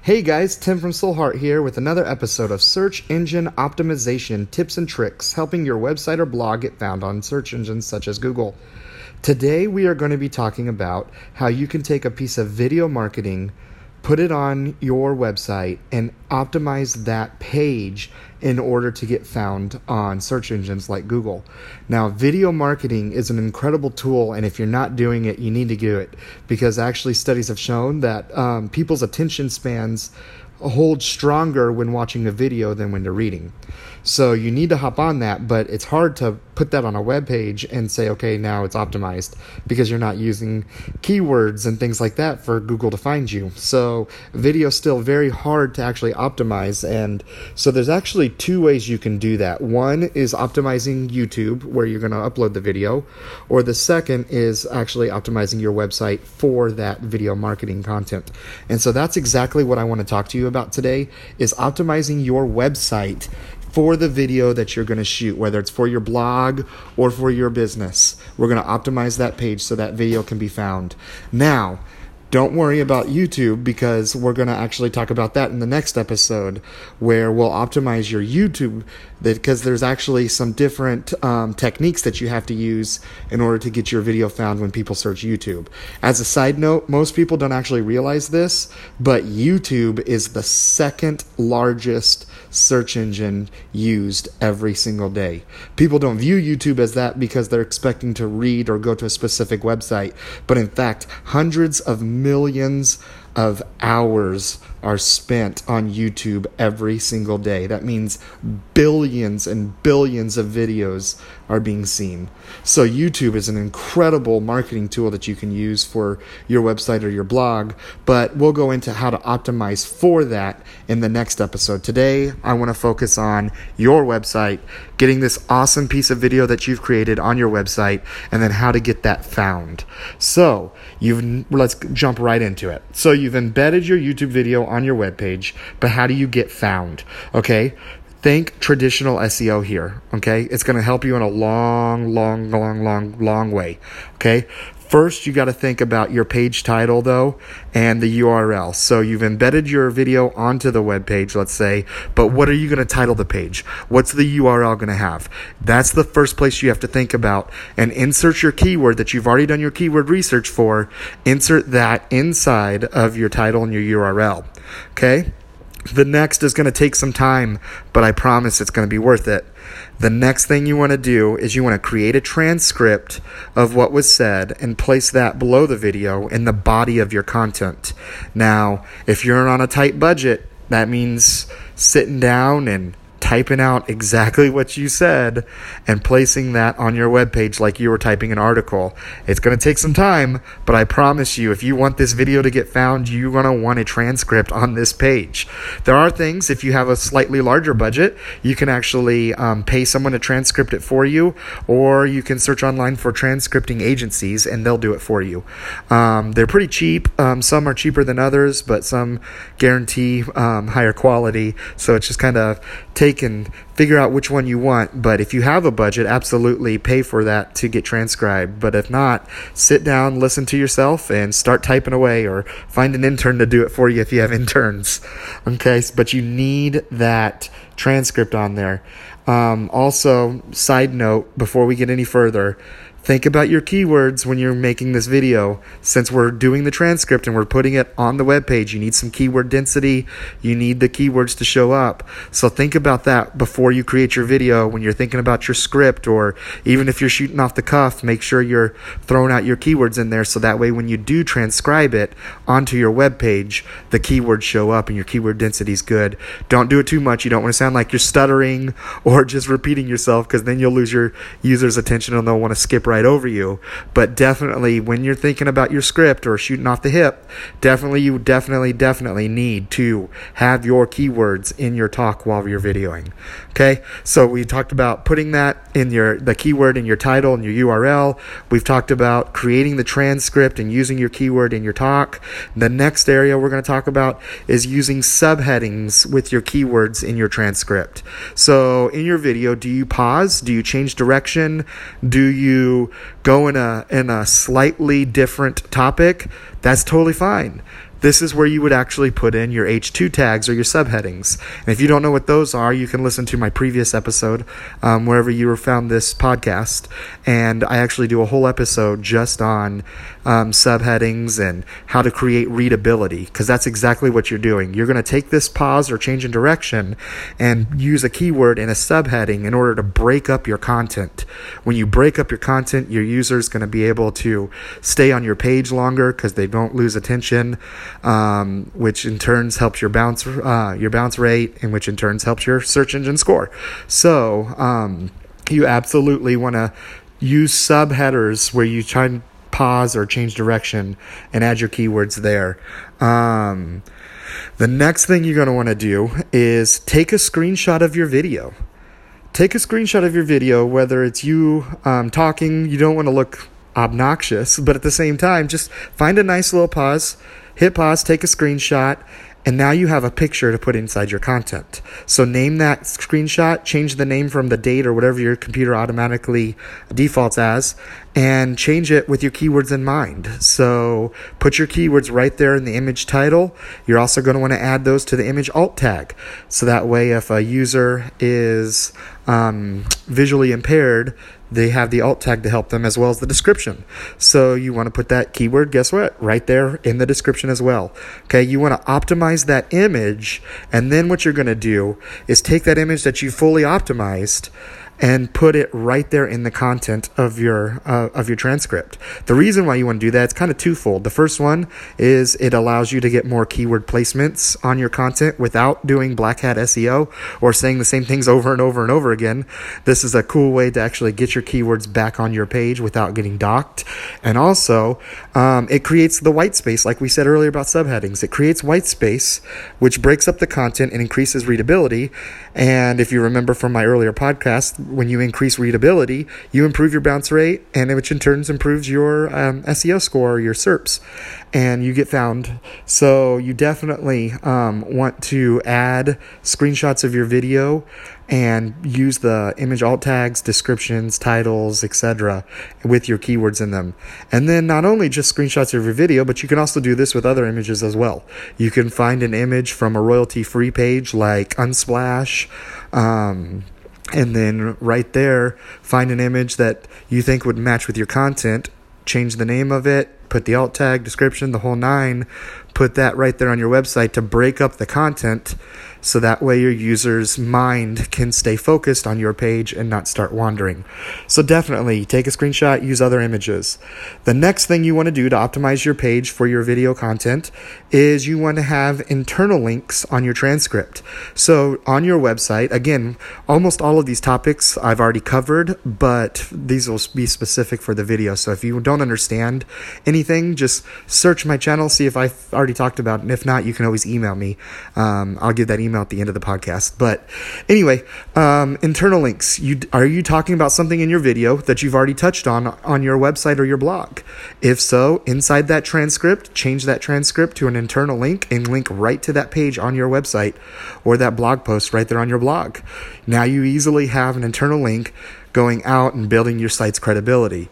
Hey guys, Tim from Soulheart here with another episode of Search Engine Optimization Tips and Tricks, helping your website or blog get found on search engines such as Google. Today we are going to be talking about how you can take a piece of video marketing put it on your website and optimize that page in order to get found on search engines like Google. Now, video marketing is an incredible tool, and if you're not doing it, you need to do it because actually studies have shown that um, people's attention spans hold stronger when watching a video than when they're reading. So you need to hop on that, but it's hard to put that on a web page and say, okay, now it's optimized because you're not using keywords and things like that for Google to find you. So video is still very hard to actually optimize. And so there's actually two ways you can do that. One is optimizing YouTube, where you're going to upload the video, or the second is actually optimizing your website for that video marketing content. And so that's exactly what I want to talk to you about today is optimizing your website for the video that you're going to shoot, whether it's for your blog or for your business. We're going to optimize that page so that video can be found. Now, don't worry about YouTube because we're going to actually talk about that in the next episode where we'll optimize your YouTube because there's actually some different um, techniques that you have to use in order to get your video found when people search YouTube. As a side note, most people don't actually realize this, but YouTube is the second largest search engine used every single day. People don't view YouTube as that because they're expecting to read or go to a specific website, but in fact, hundreds of millions of hours are spent on YouTube every single day. That means billions and billions of videos are being seen. So, YouTube is an incredible marketing tool that you can use for your website or your blog, but we'll go into how to optimize for that in the next episode. Today, I want to focus on your website, getting this awesome piece of video that you've created on your website, and then how to get that found. So, you've let's jump right into it. So, you've embedded your YouTube video on your webpage, but how do you get found? Okay. Think traditional SEO here. Okay. It's going to help you in a long, long, long, long, long way. Okay. First, you got to think about your page title though and the URL. So you've embedded your video onto the web page, let's say, but what are you going to title the page? What's the URL going to have? That's the first place you have to think about and insert your keyword that you've already done your keyword research for. Insert that inside of your title and your URL. Okay? The next is going to take some time, but I promise it's going to be worth it. The next thing you want to do is you want to create a transcript of what was said and place that below the video in the body of your content. Now, if you're on a tight budget, that means sitting down and typing out exactly what you said and placing that on your webpage like you were typing an article. It's going to take some time, but I promise you, if you want this video to get found, you're going to want a transcript on this page. There are things, if you have a slightly larger budget, you can actually um, pay someone to transcript it for you, or you can search online for transcripting agencies and they'll do it for you. Um, they're pretty cheap. Um, some are cheaper than others, but some guarantee um, higher quality. So it's just kind of take and figure out which one you want. But if you have a budget, absolutely pay for that to get transcribed. But if not, sit down, listen to yourself, and start typing away or find an intern to do it for you if you have interns. Okay, but you need that transcript on there. Um, also, side note before we get any further, Think about your keywords when you're making this video. Since we're doing the transcript and we're putting it on the web page, you need some keyword density. You need the keywords to show up. So think about that before you create your video. When you're thinking about your script, or even if you're shooting off the cuff, make sure you're throwing out your keywords in there so that way when you do transcribe it onto your web page, the keywords show up and your keyword density is good. Don't do it too much. You don't want to sound like you're stuttering or just repeating yourself because then you'll lose your user's attention and they'll want to skip right right over you. But definitely, when you're thinking about your script or shooting off the hip, definitely, you definitely, definitely need to have your keywords in your talk while you're videoing. Okay, so we talked about putting that in your the keyword in your title and your URL. We've talked about creating the transcript and using your keyword in your talk. The next area we're going to talk about is using subheadings with your keywords in your transcript. So in your video, do you pause? Do you change direction? Do you go in a in a slightly different topic? That's totally fine. This is where you would actually put in your H2 tags or your subheadings. And if you don't know what those are, you can listen to my previous episode, um, wherever you found this podcast. And I actually do a whole episode just on um, subheadings and how to create readability, because that's exactly what you're doing. You're going to take this pause or change in direction and use a keyword in a subheading in order to break up your content. When you break up your content, your user is going to be able to stay on your page longer because they don't lose attention um, which in turns helps your bounce uh, your bounce rate, and which in turns helps your search engine score. So um, you absolutely want to use subheaders where you try and pause or change direction and add your keywords there. Um, the next thing you're going to want to do is take a screenshot of your video. Take a screenshot of your video, whether it's you um, talking, you don't want to look obnoxious, but at the same time, just find a nice little pause, hit pause, take a screenshot, and now you have a picture to put inside your content. So name that screenshot, change the name from the date or whatever your computer automatically defaults as, and change it with your keywords in mind. So put your keywords right there in the image title. You're also going to want to add those to the image alt tag. So that way, if a user is um, visually impaired, they have the alt tag to help them as well as the description. So you want to put that keyword, guess what? Right there in the description as well. Okay, you want to optimize that image, and then what you're going to do is take that image that you fully optimized and put it right there in the content of your uh, of your transcript. The reason why you want to do that it's kind of twofold. The first one is it allows you to get more keyword placements on your content without doing black hat SEO or saying the same things over and over and over again. This is a cool way to actually get your keywords back on your page without getting docked. And also, um, it creates the white space, like we said earlier about subheadings. It creates white space, which breaks up the content and increases readability. And if you remember from my earlier podcast, when you increase readability, you improve your bounce rate, and which in turn improves your um, SEO score, your SERPs, and you get found. So you definitely um, want to add screenshots of your video and use the image alt tags, descriptions, titles, etc. with your keywords in them. And then not only just screenshots of your video, but you can also do this with other images as well. You can find an image from a royalty free page like Unsplash. Um, and then right there, find an image that you think would match with your content, change the name of it, put the alt tag, description, the whole nine, put that right there on your website to break up the content so that way your user's mind can stay focused on your page and not start wandering. So definitely take a screenshot, use other images. The next thing you want to do to optimize your page for your video content is you want to have internal links on your transcript. So on your website, again, almost all of these topics I've already covered, but these will be specific for the video. So if you don't understand anything, just search my channel, see if I've already talked about it. And if not, you can always email me. Um, I'll give that email at the end of the podcast. But anyway, um, internal links. You are you talking about something in your video that you've already touched on on your website or your blog? If so, inside that transcript, change that transcript to an internal link and link right to that page on your website or that blog post right there on your blog. Now you easily have an internal link going out and building your site's credibility.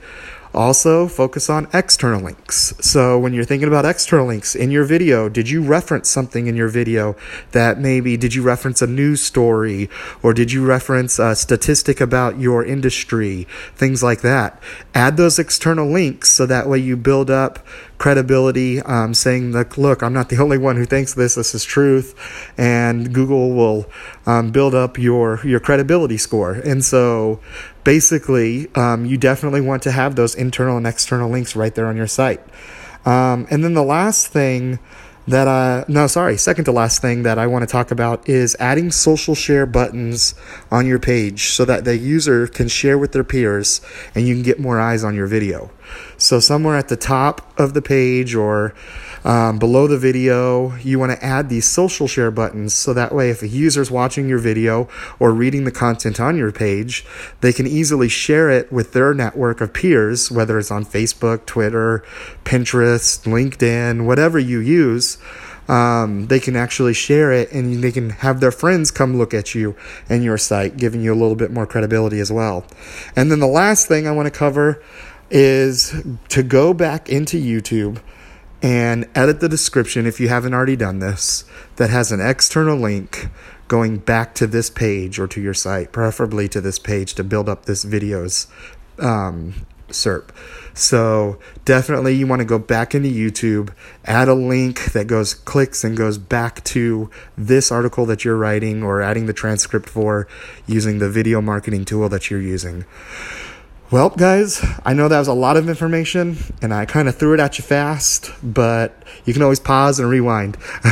Also, focus on external links. So, when you're thinking about external links in your video, did you reference something in your video that maybe did you reference a news story or did you reference a statistic about your industry? Things like that. Add those external links so that way you build up credibility, um, saying that, look, I'm not the only one who thinks this, this is truth, and Google will um, build up your, your credibility score. And so basically, um, you definitely want to have those internal and external links right there on your site. Um, and then the last thing that I, no, sorry, second to last thing that I want to talk about is adding social share buttons on your page so that the user can share with their peers and you can get more eyes on your video. So, somewhere at the top of the page or um, below the video, you want to add these social share buttons so that way, if a user is watching your video or reading the content on your page, they can easily share it with their network of peers, whether it's on Facebook, Twitter, Pinterest, LinkedIn, whatever you use. Um, they can actually share it and they can have their friends come look at you and your site, giving you a little bit more credibility as well. And then the last thing I want to cover is to go back into YouTube and edit the description if you haven't already done this that has an external link going back to this page or to your site, preferably to this page to build up this video's um, SERP. So definitely you want to go back into YouTube, add a link that goes clicks and goes back to this article that you're writing or adding the transcript for using the video marketing tool that you're using. Well, guys, I know that was a lot of information and I kind of threw it at you fast, but you can always pause and rewind.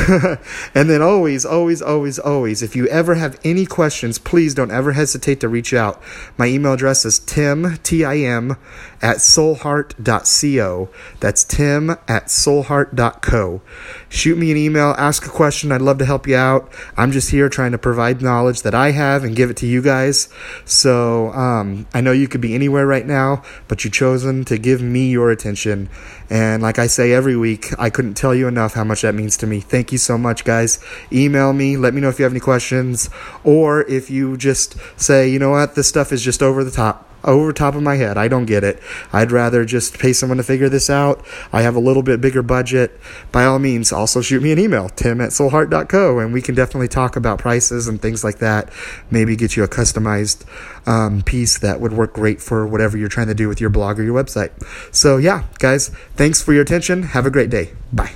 and then always, always, always, always, if you ever have any questions, please don't ever hesitate to reach out. My email address is tim, T-I-M, at soulheart.co. That's tim at soulheart.co. Shoot me an email, ask a question. I'd love to help you out. I'm just here trying to provide knowledge that I have and give it to you guys. So um, I know you could be anywhere right now, but you've chosen to give me your attention. And like I say every week, I couldn't tell you enough how much that means to me. Thank you so much, guys. Email me. Let me know if you have any questions. Or if you just say, you know what, this stuff is just over the top over top of my head. I don't get it. I'd rather just pay someone to figure this out. I have a little bit bigger budget. By all means, also shoot me an email, tim at soulheart.co, and we can definitely talk about prices and things like that. Maybe get you a customized um, piece that would work great for whatever you're trying to do with your blog or your website. So, yeah, guys, thanks for your attention. Have a great day. Bye.